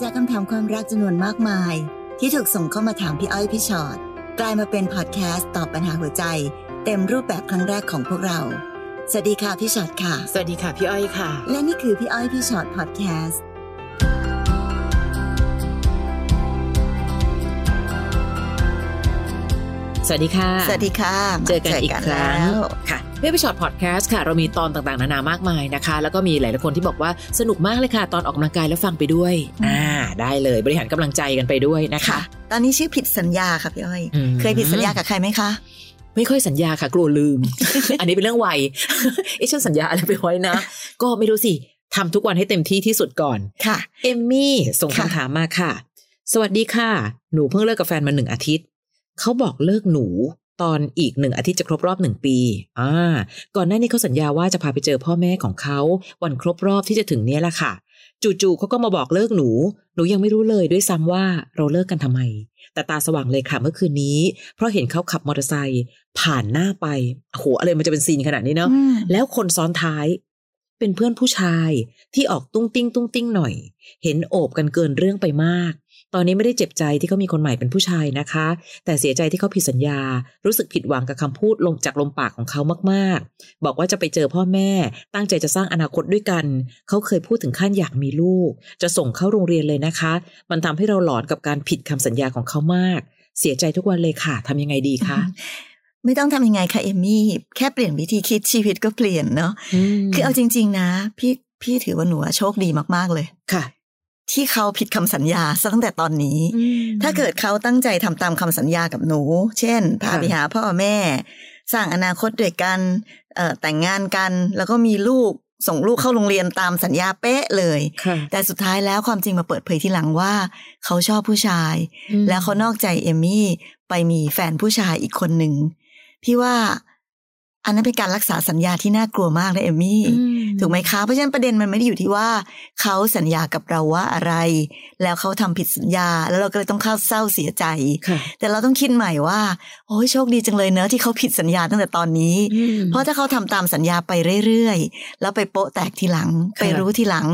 จากคำถามความรักจำนวนมากมาย ที่ถูกส่งเข้ามาถามพี่อ้อยพี่ชอ็อตกลายมาเป็นพอดแคสต์ตอบปัญหาหัวใจ เต็มรูปแบบครั้งแรกของพวกเรา สวัสดีค่ะพี่ชอ็อตค่ะ สวัสดีค่ะพี่อ้อยค่ะ และนี่คือพี่อ้อยพี่ชอ็อตพอดแคสต์สวัสดีค่ะ สวัสดีค่ะ เจอกันอีกครั้งแล้วค่ะ พี่อ้อยพี่ฉอดพอดแคสต์ค่ะ เรามีตอนต่างๆ นานามากมายนะคะ แล้วก็มีหลายๆคนที่บอกว่าสนุกมากเลยค่ะ ตอนออกกำลังกายแล้วฟังไปด้วย อ่า ได้เลยบริหารกำลังใจกันไปด้วยนะคะค่ะตอนนี้ชื่อผิดสัญญาค่ะพี่อ้อยอืมเคยผิดสัญญากับใครไหมคะไม่ค่อยสัญญาค่ะ กลัวลืม อันนี้เป็นเรื่องวัยเอ๊ะฉันสัญญาอะไรไปไว้นะ ก็ไม่รู้สิทำทุกวันให้เต็มที่ที่สุดก่อนค่ะ เอมมี่ส่งค่ะคำถามมาค่ะ สวัสดีค่ะ หนูเพิ่งเลิกกับแฟนมาหนึ่งอาทิตย์ เขาบอกเลิกหนู ตอนอีกหนึ่งอาทิตย์จะครบรอบหนึ่งปีอ่าก่อนหน้านี้เขาสัญญาว่าจะพาไปเจอพ่อแม่ของเขาวันครบรอบที่จะถึงเนี้ยแหละค่ะ จู่ๆเขาก็มาบอกเลิกหนู หนูยังไม่รู้เลยด้วยซ้ำว่าเราเลิกกันทำไม แต่ตาสว่างเลยค่ะเมื่อคืนนี้ เพราะเห็นเขาขับมอเตอร์ไซค์ผ่านหน้าไปโอ้โหอะไรมันจะเป็นซีนขนาดนี้เนาะอืมแล้วคนซ้อนท้าย เป็นเพื่อนผู้ชายที่ออกตุ้งติ้งตุ้งติ้งหน่อย เห็นโอบกันเกินเรื่องไปมาก ตอนนี้ไม่ได้เจ็บใจที่เขามีคนใหม่เป็นผู้ชายนะคะ แต่เสียใจที่เขาผิดสัญญา รู้สึกผิดหวังกับคำพูดลงจากลมปากของเขามากๆ บอกว่าจะไปเจอพ่อแม่ ตั้งใจจะสร้างอนาคตด้วยกัน เขาเคยพูดถึงขั้นอยากมีลูก จะส่งเข้าโรงเรียนเลยนะคะ มันทำให้เราหลอนกับการผิดคำสัญญาของเขามาก เสียใจทุกวันเลยค่ะทำยังไงดีคะ ไม่ต้องทำยังไงคะเอมมี่แค่เปลี่ยนวิธีคิดชีวิตก็เปลี่ยนเนาะคือเอาจริง ๆ นะ พี่พี่ถือว่าหนูอะโชคดีมาก ๆ เลยค่ะ ที่เขาผิดคำสัญญาซะตั้งแต่ตอนนี้ ถ้าเกิดเขาตั้งใจทำตามคำสัญญากับหนู เช่นพาค่ะไปหาพ่อแม่ สร้างอนาคตด้วยกันเอ่อแต่งงานกันแล้วก็มีลูกส่งลูกเข้าโรงเรียนตามสัญญาเป๊ะเลยค่ะแต่สุดท้ายแล้วความจริงมาเปิดเผยทีหลังว่า เขาชอบผู้ชาย แล้วเขานอกใจเอมมี่ไปมีแฟนผู้ชายอีกคนหนึ่ง พี่ว่าอันนั้นเป็นการรักษาสัญญาที่น่ากลัวมากนะเอมมี่อืมถูกไหมคะ เพราะฉะนั้นประเด็นมันไม่ได้อยู่ที่ว่าเขาสัญญากับเราว่าอะไร แล้วเขาทำผิดสัญญา แล้วเราก็เลยต้องเข้าเศร้าเสียใจค่ะแต่เราต้องคิดใหม่ว่า โอ้ยโชคดีจังเลยเนอะที่เขาผิดสัญญาตั้งแต่ตอนนี้อืมเพราะถ้าเขาทำตามสัญญาไปเรื่อยๆ แล้วไปโป๊ะแตกทีหลังค่ะไปรู้ทีหลัง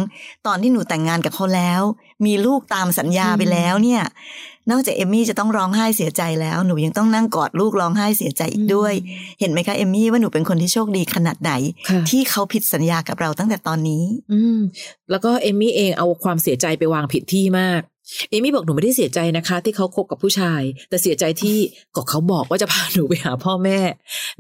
ตอนที่หนูแต่งงานกับเขาแล้ว มีลูกตามสัญญาไปแล้วเนี่ย นอกจากเอมมี่จะต้องร้องไห้เสียใจแล้วหนูยังต้องนั่งกอดลูกร้องไห้เสียใจอีกด้วย เห็นไหมคะเอมมี่ว่าหนูเป็นคนที่โชคดีขนาดไหนค่ะที่เขาผิดสัญญากับเราตั้งแต่ตอนนี้ อืมแล้วก็เอมมี่เองเอาความเสียใจไปวางผิดที่มากเอมมี่บอกหนูไม่ได้เสียใจนะคะ ที่เขาคบกับผู้ชาย แต่เสียใจที่ก็เขาบอกว่าจะพาหนูไปหาพ่อแม่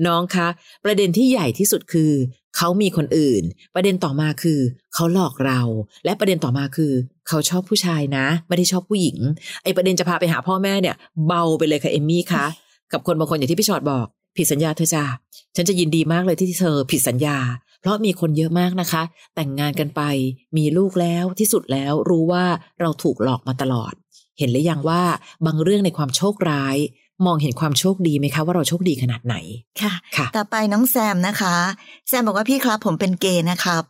น้องคะ ประเด็นที่ใหญ่ที่สุดคือ เขามีคนอื่น ประเด็นต่อมาคือ เขาหลอกเรา และประเด็นต่อมาคือ เขาชอบผู้ชายนะ ไม่ได้ชอบผู้หญิง ไอ้ประเด็นจะพาไปหาพ่อแม่เนี่ย เบาไปเลยค่ะเอมมี่คะกับคนบางคนอย่างที่พี่ชอดบอก ผิดสัญญาเธอจ้าฉันจะยินดีมากเลยที่เธอผิดสัญญา เพราะมีคนเยอะมากนะคะ แต่งงานกันไป มีลูกแล้วที่สุดแล้วรู้ว่าเราถูกหลอกมาตลอด เห็นหรือยังว่าบางเรื่องในความโชคร้าย มองเห็นความโชคดีไหมคะว่าเราโชคดีขนาดไหนค่ะค่ะ ต่อไปน้องแซมนะคะ แซมบอกว่าพี่ครับผมเป็นเกย์นะครับ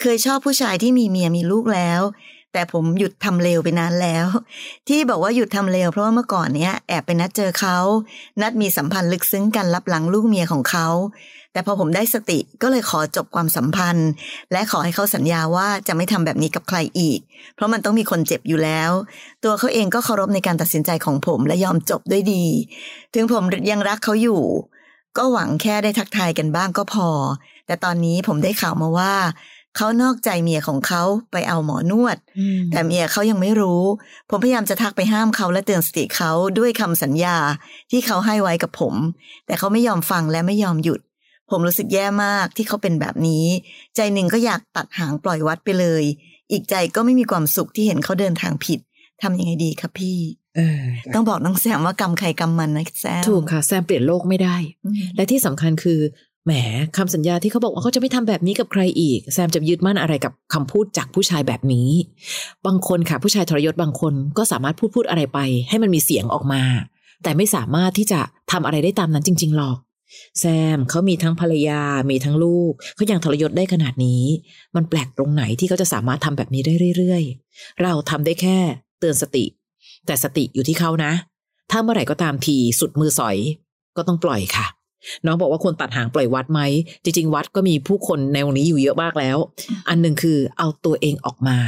เคยชอบผู้ชายที่มีเมียมีลูกแล้ว แต่ผมหยุดทำเลวไปนานแล้ว ที่บอกว่าหยุดทำเลวเพราะว่าเมื่อก่อนเนี้ยแอบไปนัดเจอเขา นัดมีสัมพันธ์ลึกซึ้งกันรับหลังลูกเมียของเขา แต่พอผมได้สติก็เลยขอจบความสัมพันธ์ และขอให้เขาสัญญาว่าจะไม่ทำแบบนี้กับใครอีก เพราะมันต้องมีคนเจ็บอยู่แล้ว ตัวเขาเองก็เคารพในการตัดสินใจของผมและยอมจบด้วยดี ถึงผมยังรักเขาอยู่ ก็หวังแค่ได้ทักทายกันบ้างก็พอ แต่ตอนนี้ผมได้ข่าวมาว่า เขานอกใจเมียของเขาไปเอาหมอนวด แต่เมียเขายังไม่รู้ ผมพยายามจะทักไปห้ามเขาและเตือนสติเขาด้วยคำสัญญาที่เขาให้ไว้กับผม แต่เขาไม่ยอมฟังและไม่ยอมหยุด ผมรู้สึกแย่มากที่เขาเป็นแบบนี้ ใจหนึ่งก็อยากตัดหางปล่อยวัดไปเลย อีกใจก็ไม่มีความสุขที่เห็นเขาเดินทางผิดทำยังไงดีครับพี่เออต้องบอกน้องแซมว่ากรรมใครกรรมมันนะแซม ถูกค่ะ แซมเปลี่ยนโลกไม่ได้อืมและที่สำคัญคือ แหมคำสัญญาที่เขาบอกว่าเขาจะไม่ทำแบบนี้กับใครอีก แซมจะยึดมั่นอะไรกับคำพูดจากผู้ชายแบบนี้ บางคนค่ะผู้ชายทรยศบางคนก็สามารถพูดพูดอะไรไป ให้มันมีเสียงออกมา แต่ไม่สามารถที่จะทำอะไรได้ตามนั้นจริง ๆหรอก แซมเขามีทั้งภรรยา มีทั้งลูกเขายังทรยศได้ขนาดนี้ มันแปลกตรงไหนที่เขาจะสามารถทำแบบนี้ได้เรื่อย ๆ เราทำได้แค่ เตือนสติ แต่สติอยู่ที่เขานะ ถ้าเมื่อไหร่ก็ตามทีสุดมือสอย ก็ต้องปล่อยค่ะ น้องบอกว่าควรตัดหางปล่อยวัดไหม จริง ๆ วัดก็มีผู้คนแนวนี้อยู่เยอะมากแล้ว อันหนึ่งคือเอาตัวเองออกมา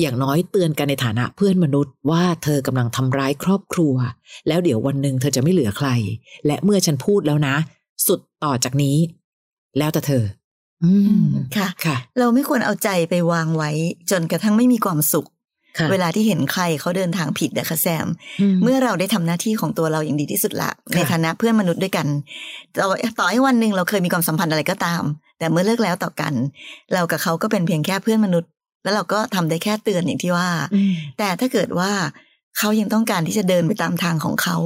อย่างน้อยเตือนกันในฐานะเพื่อนมนุษย์ว่าเธอกำลังทำร้ายครอบครัว แล้วเดี๋ยววันหนึ่งเธอจะไม่เหลือใคร และเมื่อฉันพูดแล้วนะ สุดต่อจากนี้ แล้วแต่เธอ อืมค่ะค่ะ เราไม่ควรเอาใจไปวางไว้ จนกระทั่งไม่มีความสุขค่ะ เวลาที่เห็นใครเขาเดินทางผิดนะคะแซม เมื่อเราได้ทำหน้าที่ของตัวเราอย่างดีที่สุดละ ในฐานะเพื่อนมนุษย์ด้วยกันต่อต่อให้วันหนึ่งเราเคยมีความสัมพันธ์อะไรก็ตาม แต่เมื่อเลิกแล้วต่อกัน เรากับเขาก็เป็นเพียงแค่เพื่อนมนุษย์ แล้วเราก็ทำได้แค่เตือนอย่างที่ว่าอืมแต่ถ้าเกิดว่าเขายังต้องการที่จะเดินไปตามทางของเขา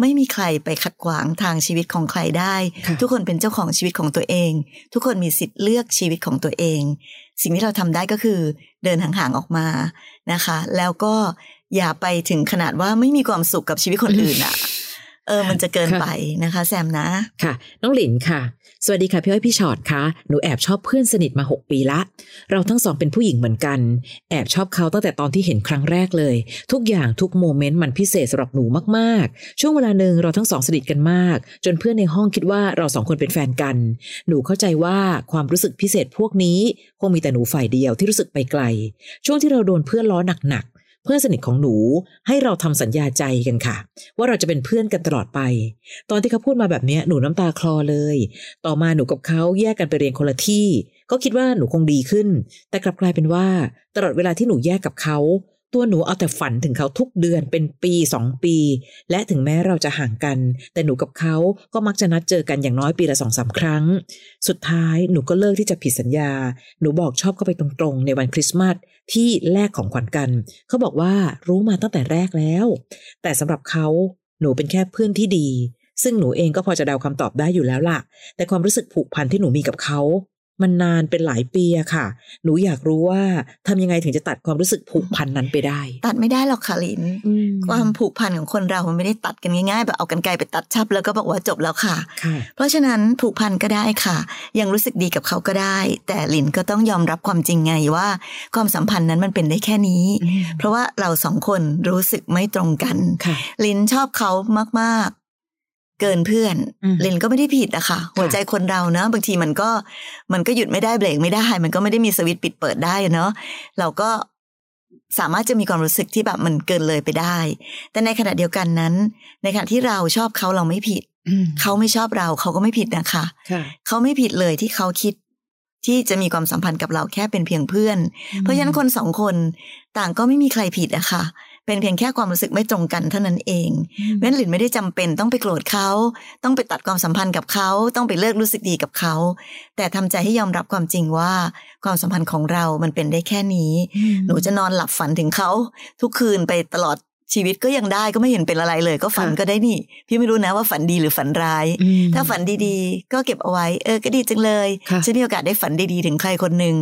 ไม่มีใครไปขัดขวางทางชีวิตของใครได้ค่ะทุกคนเป็นเจ้าของชีวิตของตัวเอง ทุกคนมีสิทธิ์เลือกชีวิตของตัวเอง สิ่งที่เราทำได้ก็คือเดินห่างๆออกมานะคะ แล้วก็อย่าไปถึงขนาดว่าไม่มีความสุขกับชีวิตคนอื่นอะ เออมันจะเกินไปนะคะ แซมนะค่ะ น้องหลินค่ะ สวัสดีค่ะพี่อ้อยพี่ชอตค่ะหนูแอบชอบเพื่อนสนิทมา 6 ปีละ เราทั้งสองเป็นผู้หญิงเหมือนกัน แอบชอบเขาตั้งแต่ตอนที่เห็นครั้งแรกเลย ทุกอย่างทุกโมเมนต์มันพิเศษสำหรับหนูมากๆ ช่วงเวลาหนึ่งเราทั้งสองสนิทกันมาก จนเพื่อนในห้องคิดว่าเราสองคนเป็นแฟนกัน หนูเข้าใจว่าความรู้สึกพิเศษพวกนี้คงมีแต่หนูฝ่ายเดียวที่รู้สึกไปไกล ช่วงที่เราโดนเพื่อนล้อหนักๆ เพื่อนสนิทของหนูให้เราทำสัญญาใจกันค่ะ ว่าเราจะเป็นเพื่อนกันตลอดไป ตอนที่เขาพูดมาแบบนี้หนูน้ำตาคลอเลย ต่อมาหนูกับเขาแยกกันไปเรียนคนละที่ ก็คิดว่าหนูคงดีขึ้น แต่กลับกลายเป็นว่า ตลอดเวลาที่หนูแยกกับเขา ตัวหนูเอาแต่ฝันถึงเขาทุกเดือนเป็นปีสองปี และถึงแม้เราจะห่างกัน แต่หนูกับเขาก็มักจะนัดเจอกันอย่างน้อยปีละสองสามครั้ง สุดท้ายหนูก็เลิกที่จะผิดสัญญา หนูบอกชอบเขาไปตรงๆ ในวันคริสต์มาสที่แลกของขวัญกัน เขาบอกว่ารู้มาตั้งแต่แรกแล้ว แต่สำหรับเขาหนูเป็นแค่เพื่อนที่ดีซึ่งหนูเองก็พอจะเดาคำตอบได้อยู่แล้วล่ะ แต่ความรู้สึกผูกพันที่หนูมีกับเขา มันนานเป็นหลายปีอะค่ะ หนูอยากรู้ว่าทำยังไงถึงจะตัดความรู้สึกผูกพันนั้นไปได้ ตัดไม่ได้หรอกค่ะลิน ความผูกพันของคนเรา มันไม่ได้ตัดกันง่ายๆแบบเอากันไกลไปตัดชับแล้วก็บอกว่าจบแล้วค่ะค่ะ เพราะฉะนั้นผูกพันก็ได้ค่ะ ยังรู้สึกดีกับเขาก็ได้ แต่ลินก็ต้องยอมรับความจริงไงว่า ความสัมพันธ์นั้นมันเป็นได้แค่นี้ เพราะว่าเราสองคนรู้สึกไม่ตรงกันค่ะลินชอบเขามากๆ เกินเพื่อนอืมลินก็ไม่ได้ผิดอะค่ะ หัวใจคนเราเนอะบางทีมันก็มันก็หยุดไม่ได้เบรกไม่ได้ มันก็ไม่ได้มีสวิตช์ปิดเปิดได้เนอะเราก็สามารถจะมีความรู้สึกที่แบบมันเกินเลยไปได้ แต่ในขณะเดียวกันนั้น ในขณะที่เราชอบเขาเราไม่ผิดเขาไม่ชอบเราเขาก็ไม่ผิดนะคะค่ะเขาไม่ผิดเลยที่เขาคิดที่จะมีความสัมพันธ์กับเราแค่เป็นเพียงเพื่อน เพราะฉะนั้นคนสองคนต่างก็ไม่มีใครผิดอะค่ะ เป็นเพียงแค่ความรู้สึกไม่ตรงกันเท่านั้นเองเว้นหลินไม่ได้จำเป็นต้องไปโกรธเขาต้องไปตัดความสัมพันธ์กับเขาต้องไปเลิกรู้สึกดีกับเขา แต่ทำใจให้ยอมรับความจริงว่า ความสัมพันธ์ของเรามันเป็นได้แค่นี้ หนูจะนอนหลับฝันถึงเขา ทุกคืนไปตลอด ชีวิตก็ยังได้ก็ไม่เห็นเป็นอะไรเลย ก็ฝันค่ะก็ได้นี่ พี่ไม่รู้นะว่าฝันดีหรือฝันร้ายอืมถ้าฝันดีๆ ก็เก็บเอาไว้ เออก็ดีจังเลยค่ะฉันมีโอกาสได้ฝันดีๆถึงใครคนหนึ่ง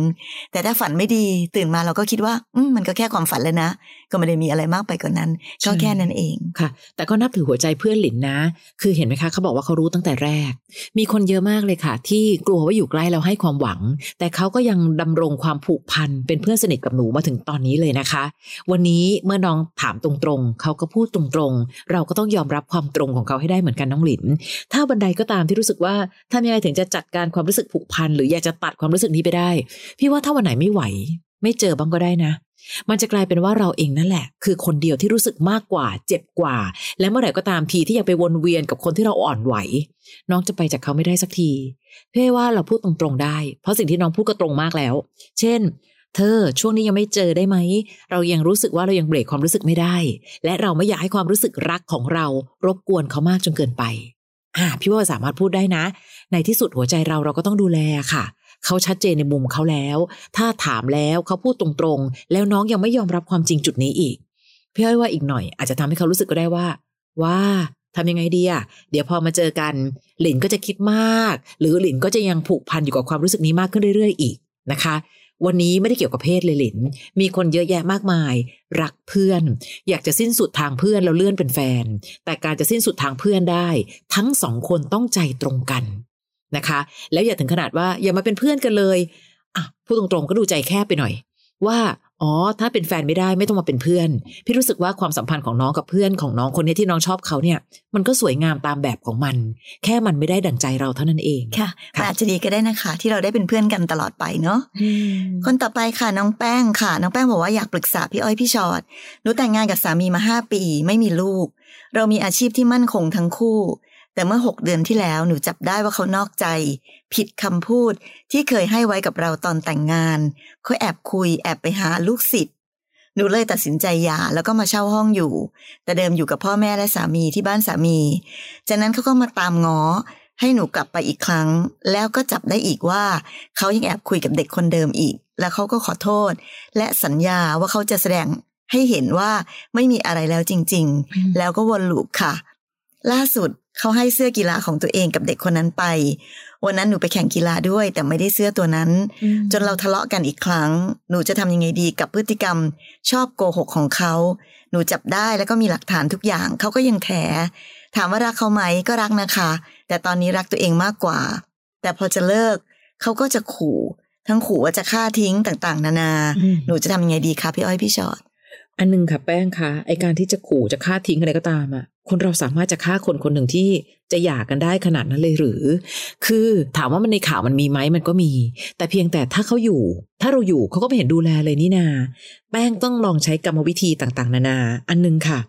แต่ถ้าฝันไม่ดีตื่นมาเราก็คิดว่าอืมมันก็แค่ความฝันแล้วนะ ก็ไม่ได้มีอะไรมากไปกว่านั้นก็แค่นั้นเองค่ะ แต่ก็นับถือหัวใจเพื่อนหลินนะ คือเห็นไหมคะเขาบอกว่าเขารู้ตั้งแต่แรก มีคนเยอะมากเลยค่ะ ที่กลัวว่าอยู่ใกล้เราให้ความหวัง แต่เขาก็ยังดำรงความผูกพันเป็นเพื่อนสนิทกับหนูมาถึงตอนนี้เลยนะคะ วันนี้เมื่อน้องถามตรงๆ เขาก็พูดตรงๆ เราก็ต้องยอมรับความตรงของเขาให้ได้เหมือนกันน้องหลิน ถ้าบันไดก็ตามที่รู้สึกว่าทำยังไงถึงจะจัดการความรู้สึกผูกพันหรืออยากจะตัดความรู้สึกนี้ไปได้ พี่ว่าถ้าวันไหนไม่ไหว ไม่เจอบ้างก็ได้นะ มันจะกลายเป็นว่าเราเองนั่นแหละ คือคนเดียวที่รู้สึกมากกว่า เจ็บกว่า และเมื่อไหร่ก็ตามทีที่อยากไปวนเวียนกับคนที่เราอ่อนไหว น้องจะไปจากเขาไม่ได้สักที เพี่อว่าเราพูดตรงๆได้ เพราะสิ่งที่น้องพูดก็ตรงมากแล้ว เช่น เธอช่วงนี้ยังไม่เจอได้ไหม เรายังรู้สึกว่าเรายังเบรกความรู้สึกไม่ได้ และเราไม่อยากให้ความรู้สึกรักของเรารบกวนเขามากจนเกินไปอ่าพี่ว่าสามารถพูดได้นะ ในที่สุดหัวใจเราเราก็ต้องดูแลค่ะ เขาชัดเจนในมุมเขาแล้ว ถ้าถามแล้วเขาพูดตรงๆ แล้วน้องยังไม่ยอมรับความจริงจุดนี้อีก พี่อ้อยว่าอีกหน่อย อาจจะทำให้เขารู้สึกก็ได้ว่า ว่าทำยังไงดีอะเดี๋ยวพอมาเจอกัน หลินก็จะคิดมาก หรือหลินก็จะยังผูกพันอยู่กับความรู้สึกนี้มากขึ้นเรื่อย ๆ อีกนะคะ วันนี้ไม่ได้เกี่ยวกับเพศเลยหลิน มีคนเยอะแยะมากมาย รักเพื่อน อยากจะสิ้นสุดทางเพื่อนแล้วเลื่อนเป็นแฟน แต่การจะสิ้นสุดทางเพื่อนได้ ทั้งสองคนต้องใจตรงกันนะคะ แล้วอย่าถึงขนาดว่าอย่ามาเป็นเพื่อนกันเลยอะพูดตรงๆก็ดูใจแคบไปหน่อย ว่า อ๋อ ถ้าเป็นแฟนไม่ได้ไม่ต้องมาเป็นเพื่อน พี่รู้สึกว่าความสัมพันธ์ของน้องกับเพื่อนของน้องคนนี้ที่น้องชอบเขาเนี่ย มันก็สวยงามตามแบบของมัน แค่มันไม่ได้ดั่งใจเราเท่านั้นเองค่ะมันอาจจะดีก็ได้นะคะ ที่เราได้เป็นเพื่อนกันตลอดไปเนาะอืมคนต่อไปค่ะน้องแป้งค่ะ น้องแป้งบอกว่าอยากปรึกษาพี่อ้อยพี่ชอ็อตหนูแต่งงานกับสามีมาห้าปี ไม่มีลูก เรามีอาชีพที่มั่นคงทั้งคู่ แต่เมื่อหกเดือนที่แล้วหนูจับได้ว่าเขานอกใจ ผิดคำพูดที่เคยให้ไว้กับเราตอนแต่งงานเขาแอบคุยแอบไปหาลูกศิษย์หนูเลยตัดสินใจหย่าแล้วก็มาเช่าห้องอยู่ แต่เดิมอยู่กับพ่อแม่และสามีที่บ้านสามี จากนั้นเขาก็มาตามง้อให้หนูกลับไปอีกครั้ง แล้วก็จับได้อีกว่าเขายังแอบคุยกับเด็กคนเดิมอีก แล้วเขาก็ขอโทษ และสัญญาว่าเขาจะแสดงให้เห็นว่าไม่มีอะไรแล้วจริง ๆ แล้วก็วนลูปค่ะ ล่าสุด เขาให้เสื้อกีฬาของตัวเองกับเด็กคนนั้นไป วันนั้นหนูไปแข่งกีฬาด้วย แต่ไม่ได้เสื้อตัวนั้น จนเราทะเลาะกันอีกครั้ง หนูจะทำยังไงดีกับพฤติกรรม ชอบโกหกของเขา หนูจับได้แล้วก็มีหลักฐานทุกอย่างเขาก็ยังแถ ถามว่ารักเขาไหมก็รักนะคะ แต่ตอนนี้รักตัวเองมากกว่า แต่พอจะเลิกเขาก็จะขู่ ทั้งขู่ว่าจะฆ่าทิ้งต่าง ๆ นานาอืมหนูจะทำยังไงดีคะพี่อ้อยพี่ชอ็อต อันหนึงค่ะแป้งคะไอการที่จะขู่จะฆ่าทิ้งอะไรก็ตามอะ คนเราสามารถจะฆ่าคนคนหนึ่งที่จะหย่ากันได้ขนาดนั้นเลยหรือ คือถามว่ามันในข่าวมันมีไหมมันก็มี แต่เพียงแต่ถ้าเขาอยู่ ถ้าเราอยู่เขาก็ไม่เห็นดูแลเลยนี่นา แป้งต้องลองใช้กรรมวิธีต่างๆ นานา อันหนึงค่ะ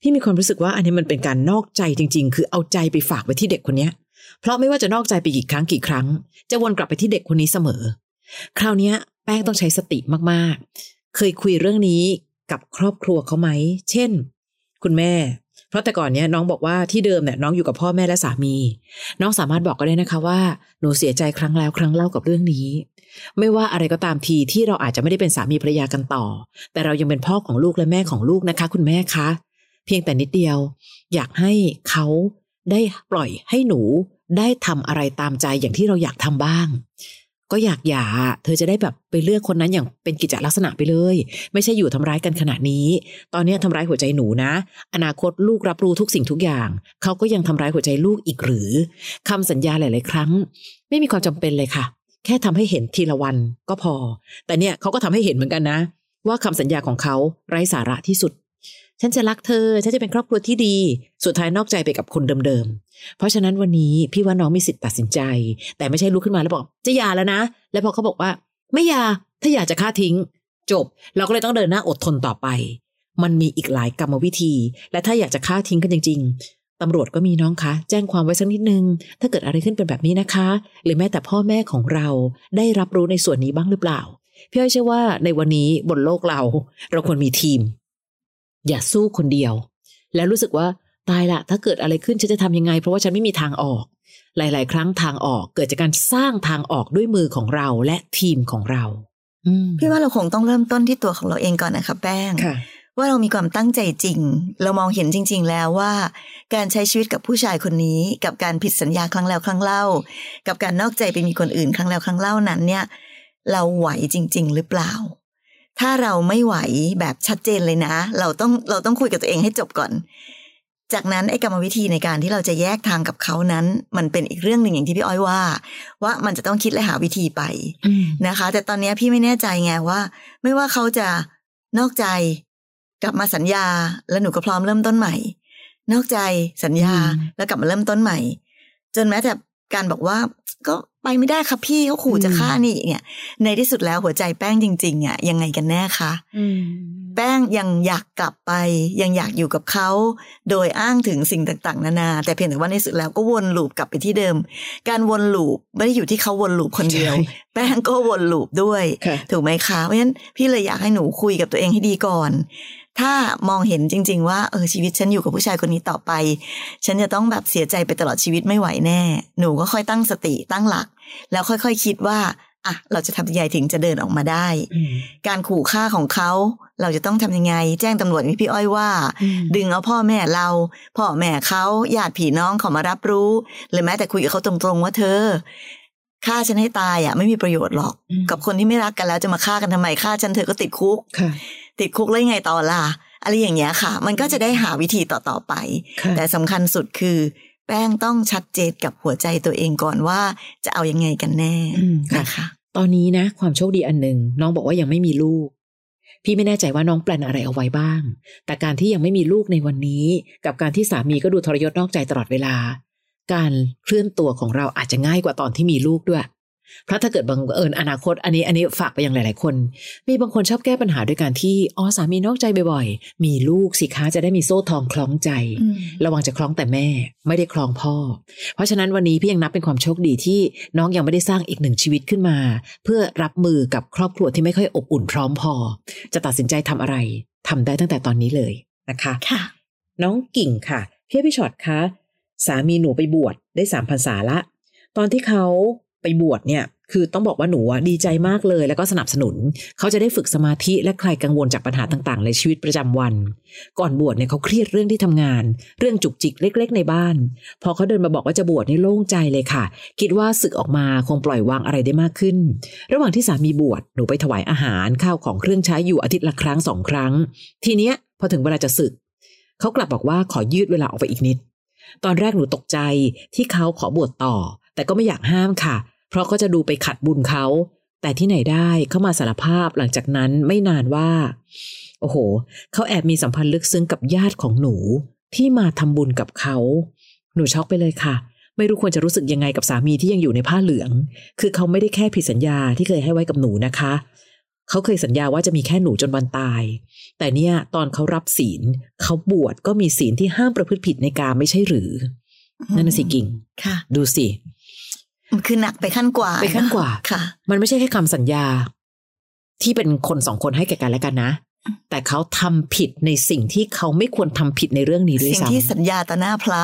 พี่มีความรู้สึกว่าอันนี้มันเป็นการนอกใจจริง ๆ คือเอาใจไปฝากไว้ที่เด็กคนเนี้ย เพราะไม่ว่าจะนอกใจไปกี่ครั้งกี่ครั้ง จะวนกลับไปที่เด็กคนนี้เสมอ คราวนี้แป้งต้องใช้สติมากๆ เคยคุยเรื่องนี้ กับครอบครัวเขาไหม เช่น คุณแม่ เพราะแต่ก่อนเนี้ยน้องบอกว่าที่เดิมเนี่ยน้องอยู่กับพ่อแม่และสามี น้องสามารถบอกก็ได้นะคะว่าหนูเสียใจครั้งแล้วครั้งเล่ากับเรื่องนี้ ไม่ว่าอะไรก็ตามทีที่เราอาจจะไม่ได้เป็นสามีภรรยากันต่อ แต่เรายังเป็นพ่อของลูกและแม่ของลูกนะคะ คุณแม่คะ เพียงแต่นิดเดียว อยากให้เขาได้ปล่อยให้หนูได้ทำอะไรตามใจอย่างที่เราอยากทำบ้าง ก็อยากหย่าเธอจะได้แบบไปเลือกคนนั้นอย่างเป็นกิจลักษณะไปเลย ไม่ใช่อยู่ทำร้ายกันขนาดนี้ ตอนนี้ทำร้ายหัวใจหนูนะ อนาคตลูกรับรู้ทุกสิ่งทุกอย่าง เขาก็ยังทำร้ายหัวใจลูกอีกหรือคำสัญญาหลาย ๆ ครั้ง ไม่มีความจำเป็นเลยค่ะ แค่ทำให้เห็นทีละวันก็พอ แต่เนี่ยเขาก็ทำให้เห็นเหมือนกันนะ ว่าคำสัญญาของเขาไร้สาระที่สุด ฉันจะรักเธอ ฉันจะเป็นครอบครัวที่ดี สุดท้ายนอกใจไปกับคนเดิมๆ เพราะฉะนั้นวันนี้พี่ว่าน้องมีสิทธิ์ตัดสินใจ แต่ไม่ใช่ลุกขึ้นมาแล้วบอกจะหย่าแล้วนะ แล้วพอเขาบอกว่า ไม่หย่าถ้าอยากจะฆ่าทิ้ง จบ เราก็เลยต้องเดินหน้าอดทนต่อไป มันมีอีกหลายกรรมวิธี และถ้าอยากจะฆ่าทิ้งกันจริง ๆตำรวจก็มีน้องคะ แจ้งความไว้สักนิดนึง ถ้าเกิดอะไรขึ้นเป็นแบบนี้นะคะ หรือแม้แต่พ่อแม่ของเราได้รับรู้ในส่วนนี้บ้างหรือเปล่าพี่อ้อยเชื่อว่าในวันนี้บนโลกเรา เราควรมีทีม อย่าสู้คนเดียว แล้วรู้สึกว่าตายละถ้าเกิดอะไรขึ้นฉันจะทำยังไง เพราะว่าฉันไม่มีทางออก หลาย ๆ ครั้งทางออกเกิดจากการสร้างทางออกด้วยมือของเราและทีมของเราอืมพี่ว่าเราคงต้องเริ่มต้นที่ตัวของเราเองก่อนนะคะแป้งค่ะว่าเรามีความตั้งใจจริง เรามองเห็นจริง ๆ แล้วว่า การใช้ชีวิตกับผู้ชายคนนี้ กับการผิดสัญญาครั้งแล้วครั้งเล่า กับการนอกใจไปมีคนอื่นครั้งแล้วครั้งเล่านั้นเนี่ย เราไหวจริง ๆ หรือเปล่า ถ้าเราไม่ไหวแบบชัดเจนเลยนะ เราต้องเราต้องคุยกับตัวเองให้จบก่อน จากนั้นไอ้กรรมวิธีในการที่เราจะแยกทางกับเขานั้น มันเป็นอีกเรื่องหนึ่งอย่างที่พี่อ้อยว่า ว่ามันจะต้องคิดและหาวิธีไปอืมนะคะ แต่ตอนเนี้ยพี่ไม่แน่ใจไงว่า ไม่ว่าเขาจะนอกใจกลับมาสัญญา แล้วหนูก็พร้อมเริ่มต้นใหม่ นอกใจสัญญาอืมแล้วกลับมาเริ่มต้นใหม่ จนแม้แต่การบอกว่า ก็ไปไม่ได้ครับพี่เขาขู่จะฆ่านี่เนี่ย ในที่สุดแล้วหัวใจแป้งจริงๆอะยังไงกันแน่คะอืมแป้งยังอยากกลับไป ยังอยากอยู่กับเขา โดยอ้างถึงสิ่งต่างๆ นานา แต่เพียงแต่ว่าในที่สุดแล้วก็วนลูปกลับไปที่เดิม การวนลูปไม่ได้อยู่ที่เขาวนลูปคนเดียวใช่แป้งก็วนลูปด้วยค่ะถูกไหมคะเพราะฉะนั้นพี่เลยอยากให้หนูคุยกับตัวเองให้ดีก่อน ถ้ามองเห็นจริง ๆ ว่าเออชีวิตฉันอยู่กับผู้ชายคนนี้ต่อไป ฉันจะต้องแบบเสียใจไปตลอดชีวิตไม่ไหวแน่ หนูก็ค่อยตั้งสติตั้งหลัก แล้วค่อย ๆ คิดว่าอะเราจะทำยังไงถึงจะเดินออกมาได้อืมการขู่ฆ่าของเขาเราจะต้องทำยังไง แจ้งตำรวจมีพี่อ้อยว่าอืมดึงเอาพ่อแม่เราพ่อแม่เขาญาติพี่น้องเขามารับรู้หรือแม้แต่คุยกับเขาตรงๆว่าเธอ ฆ่าฉันให้ตายอะไม่มีประโยชน์หรอกอืมกับคนที่ไม่รักกันแล้วจะมาฆ่ากันทำไมฆ่าฉันเธอก็ติดคุกค่ะติดคุกแล้วยังไงต่อล่ะอะไรอย่างเงี้ยค่ะ มันก็จะได้หาวิธีต่อๆไปค่ะแต่สำคัญสุดคือ แป้งต้องชัดเจนกับหัวใจตัวเองก่อนว่าจะเอายังไงกันแน่อืมค่ะนะคะตอนนี้นะ ความโชคดีอันหนึ่งน้องบอกว่ายังไม่มีลูก พี่ไม่แน่ใจว่าน้องแปลนอะไรเอาไว้บ้าง แต่การที่ยังไม่มีลูกในวันนี้ กับการที่สามีก็ดูทรยศนอกใจตลอดเวลา การเคลื่อนตัวของเราอาจจะง่ายกว่าตอนที่มีลูกด้วย เพราะถ้าเกิดบังเอิญอนาคต อันนี้อันนี้ฝากไปยังหลาย ๆ คน มีบางคนชอบแก้ปัญหาด้วยการที่อ๋อสามีนอกใจบ่อยๆ มีลูกสิคะจะได้มีโซ่ทองคล้องใจอืมระวังจะคล้องแต่แม่ ไม่ได้คล้องพ่อ เพราะฉะนั้นวันนี้พี่ยังนับเป็นความโชคดีที่น้องยังไม่ได้สร้างอีกหนึ่งชีวิตขึ้นมา เพื่อรับมือกับครอบครัวที่ไม่ค่อยอบอุ่นพร้อมพอ จะตัดสินใจทำอะไรทำได้ตั้งแต่ตอนนี้เลยนะคะค่ะ น้องกิ่งค่ะพี่พี่ช็อตคะ สามีหนูไปบวชได้สามพรรษาละ ตอนที่เขาไปบวชเนี่ย คือต้องบอกว่าหนูดีใจมากเลยแล้วก็สนับสนุน เขาจะได้ฝึกสมาธิและคลายกังวลจากปัญหาต่างๆ ในชีวิตประจำวัน ก่อนบวชเนี่ยเขาเครียดเรื่องที่ทำงาน เรื่องจุกจิกเล็ก ๆ ในบ้าน พอเขาเดินมาบอกว่าจะบวชนี่โล่งใจเลยค่ะ คิดว่าศึกออกมาคงปล่อยวางอะไรได้มากขึ้น ระหว่างที่สามีบวชหนูไปถวายอาหารข้าวของเครื่องใช้อยู่อาทิตย์ละครั้งสองครั้ง ทีเนี้ยพอถึงเวลาจะศึกเขากลับบอกว่าขอยืดเวลาออกไปอีกนิด ตอนแรกหนูตกใจที่เขาขอบวชต่อ แต่ก็ไม่อยากห้ามค่ะ เพราะก็จะดูไปขัดบุญเขาแต่ที่ไหนได้เขามาสารภาพหลังจากนั้นไม่นานว่า โอ้โห เขาแอบมีสัมพันธ์ลึกซึ้งกับญาติของหนูที่มาทำบุญกับเขา หนูช็อกไปเลยค่ะ ไม่รู้ควรจะรู้สึกยังไงกับสามีที่ยังอยู่ในผ้าเหลือง คือเขาไม่ได้แค่ผิดสัญญาที่เคยให้ไว้กับหนูนะคะ เขาเคยสัญญาว่าจะมีแค่หนูจนวันตาย แต่เนี่ยตอนเขารับศีลเขาบวชก็มีศีลที่ห้ามประพฤติผิดในการไม่ใช่หรือ นั่นน่ะสิกิ่งค่ะ ดูสิมันคือหนักไปขั้นกว่าไปขั้นกว่าค่ะ มันไม่ใช่แค่คำสัญญา ที่เป็นคนสองคนให้แก่กันและกันนะ แต่เขาทำผิดในสิ่งที่เขาไม่ควรทำผิดในเรื่องนี้ด้วยสิ่งซ้ำที่สัญญาต่อหน้าพระ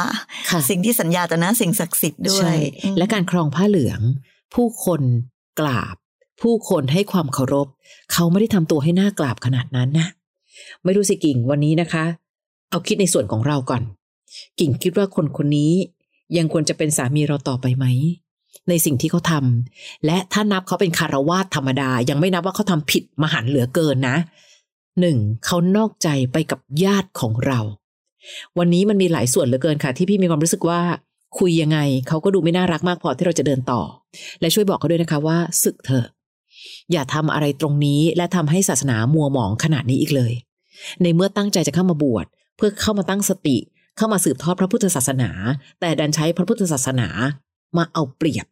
ค่ะสิ่งที่สัญญาต่อหน้าสิ่งศักดิ์สิทธิ์ด้วใช่ยอืมและการครองผ้าเหลือง ผู้คนกราบ ผู้คนให้ความเคารพ เขาไม่ได้ทำตัวให้หน้ากราบขนาดนั้นนะ ไม่รู้สิกิ่งวันนี้นะคะ เอาคิดในส่วนของเราก่อน กิ่งคิดว่าคนคนนี้ยังควรจะเป็นสามีเราต่อไปไหม ในสิ่งที่เขาทำและถ้านับเขาเป็นคารวาสธรรมดา ยังไม่นับว่าเขาทำผิดมหันเหลือเกินนะหนึ่งเขานอกใจไปกับญาติของเรา วันนี้มันมีหลายส่วนเหลือเกินค่ะ ที่พี่มีความรู้สึกว่าคุยยังไงเขาก็ดูไม่น่ารักมากพอที่เราจะเดินต่อ และช่วยบอกเขาด้วยนะคะว่าศึกเถอะ อย่าทำอะไรตรงนี้และทำให้ศาสนามัวหมองขนาดนี้อีกเลย ในเมื่อตั้งใจจะเข้ามาบวช เพื่อเข้ามาตั้งสติ เข้ามาสืบทอดพระพุทธศาสนา แต่ดันใช้พระพุทธศาสนา มาเอาเปรียบ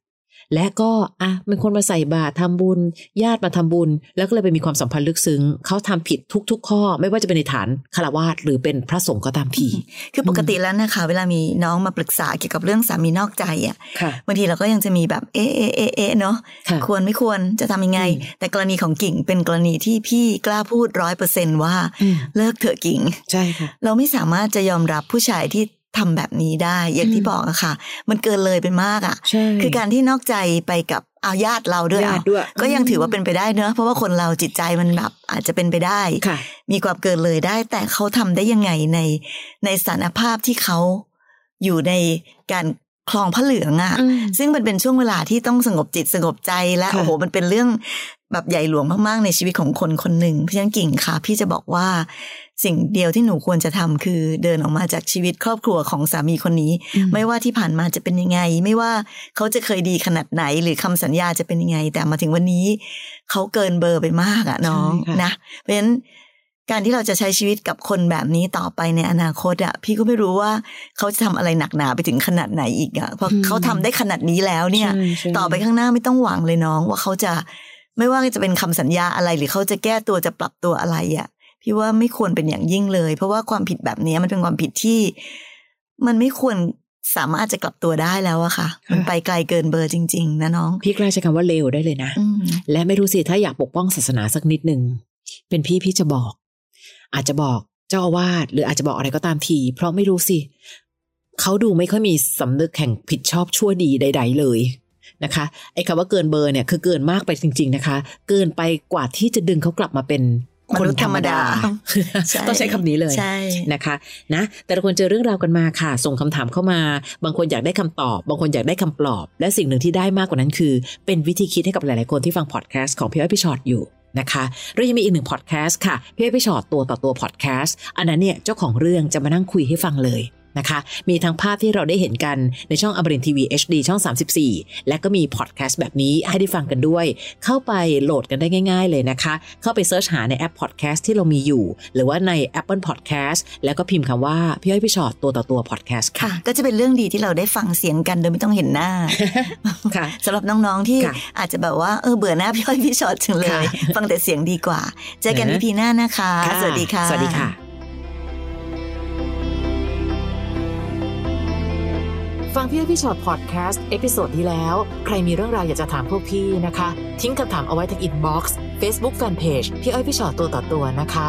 และก็อะเป็นคนมาใส่บาตรทำบุญ ญาติมาทำบุญ แล้วก็เลยไปมีความสัมพันธ์ลึกซึ้งเขาทำผิดทุก ๆ ข้อ ไม่ว่าจะเป็นในฐานคารวาสหรือเป็นพระสงฆ์ก็ตามที คือปกติแล้วนะคะ เวลามีน้องมาปรึกษาเกี่ยวกับเรื่องสามีนอกใจอะค่ะบางทีเราก็ยังจะมีแบบเอะเอะเอะเอะเนาะค่ะควรไม่ควรจะทำยังไงอืมแต่กรณีของกิ่งเป็นกรณีที่พี่กล้าพูดร้อยเปอร์เซนว่าอืมเลิกเถอะกิ่ง ใช่ค่ะ เราไม่สามารถจะยอมรับผู้ชายที่ ทำแบบนี้ได้ อย่างที่อืมบอกอะค่ะ มันเกินเลยไปมากอะใช่คือการที่นอกใจไปกับเอาญาติเราด้วยญาเอาติด้วย ก็ยังถือว่าเป็นไปได้เนอะเพราะว่าคนเราจิตใจมันแบบอาจจะเป็นไปได้ค่ะมีความเกินเลยได้ แต่เขาทำได้ยังไงในในสถานภาพที่เขาอยู่ในการคลองพระเหลืองอะอืมซึ่งมันเป็นช่วงเวลาที่ต้องสงบจิตสงบใจและค่ะโอ้โหมันเป็นเรื่องแบบใหญ่หลวงมากๆในชีวิตของคนคนหนึ่งเพราะฉะนั้นกิ่งค่ะ พี่จะบอกว่า สิ่งเดียวที่หนูควรจะทำคือเดินออกมาจากชีวิตครอบครัวของสามีคนนี้ ไม่ว่าที่ผ่านมาจะเป็นยังไง ไม่ว่าเขาจะเคยดีขนาดไหน หรือคำสัญญาจะเป็นยังไง แต่มาถึงวันนี้ เขาเกินเบอร์ไปมากอะน้องใช่ค่ะนะเพราะฉะนั้นการที่เราจะใช้ชีวิตกับคนแบบนี้ต่อไปในอนาคตอะพี่ก็ไม่รู้ว่าเขาจะทำอะไรหนักหนาไปถึงขนาดไหนอีกอะเพราะเขาทำได้ขนาดนี้แล้วเนี่ยใช่ใช่ต่อไปข้างหน้าไม่ต้องหวังเลยน้อง ว่าเขาจะไม่ว่าจะเป็นคำสัญญาอะไรหรือเขาจะแก้ตัวจะปรับตัวอะไรอะ พี่ว่าไม่ควรเป็นอย่างยิ่งเลย เพราะว่าความผิดแบบนี้มันเป็นความผิดที่ มันไม่ควรสามารถจะกลับตัวได้แล้วอะค่ะ มันไปไกลเกินเบอร์จริง ๆ นะน้อง พี่กล้าใช้คำว่าเลวได้เลยนะอืมและไม่รู้สิถ้าอยากปกป้องศาสนาสักนิดหนึ่งเป็นพี่พี่จะบอก อาจจะบอกเจ้าอาวาสหรืออาจจะบอกอะไรก็ตามที เพราะไม่รู้สิเขาดูไม่ค่อยมีสำนึกแห่งผิดชอบชั่วดีใด ๆ เลยนะคะไอ้คำว่าเกินเบอร์เนี่ยคือเกินมากไปจริง ๆนะคะ เกินไปกว่าที่จะดึงเขากลับมาเป็น คนธรรมดาใช่ต้องใช้คำนี้เลยใช่นะคะนะแต่ละคนเจอเรื่องราวกันมาค่ะ ส่งคำถามเข้ามา บางคนอยากได้คำตอบ บางคนอยากได้คำปลอบ และสิ่งหนึ่งที่ได้มากกว่านั้นคือ เป็นวิธีคิดให้กับหลาย ๆ คนที่ฟังพอดแคสต์ของพี่อ้อยพี่ฉอดอยู่นะคะเรายังมีอีกหนึ่งพอดแคสต์ค่ะพี่อ้อยพี่ฉอดตัวต่อตัวพอดแคสต์อันนั้นเนี่ยเจ้าของเรื่องจะมานั่งคุยให้ฟังเลย นะคะ มีทั้งภาพที่เราได้เห็นกันในช่องอมรินทร์ทีวี HD ช่อง 34 และก็มีพอดแคสต์แบบนี้ให้ได้ฟังกันด้วย เข้าไปโหลดกันได้ง่าย ๆ เลยนะคะ เข้าไป search หาในแอปพอดแคสต์ที่เรามีอยู่ หรือว่าใน Apple Podcast แล้วก็พิมพ์คำว่า พี่อ้อยพี่ฉอดตัวต่อตัวพอดแคสต์ค่ะค่ะ ก็จะเป็นเรื่องดีที่เราได้ฟังเสียงกันโดยไม่ต้องเห็นหน้าค่ะสำหรับน้องๆที่ค่ะอาจจะแบบว่าเออเบื่อหน้าพี่อ้อยพี่ฉอดจังเลยค่ะฟังแต่เสียงดีกว่า เจอกันนะ EP หน้านะคะค่ะสวัสดีค่ะ สวัสดีค่ะ ฟังพี่อ้อยพี่ฉอดพอดแคสต์ episode ที่แล้ว ใครมีเรื่องราวอยากจะถามพวกพี่นะคะ ทิ้งคำถามเอาไว้ที่อินบ็อกซ์เฟซบุ๊กแฟนเพจพี่อ้อยพี่ฉอดตัวต่อตัวนะคะ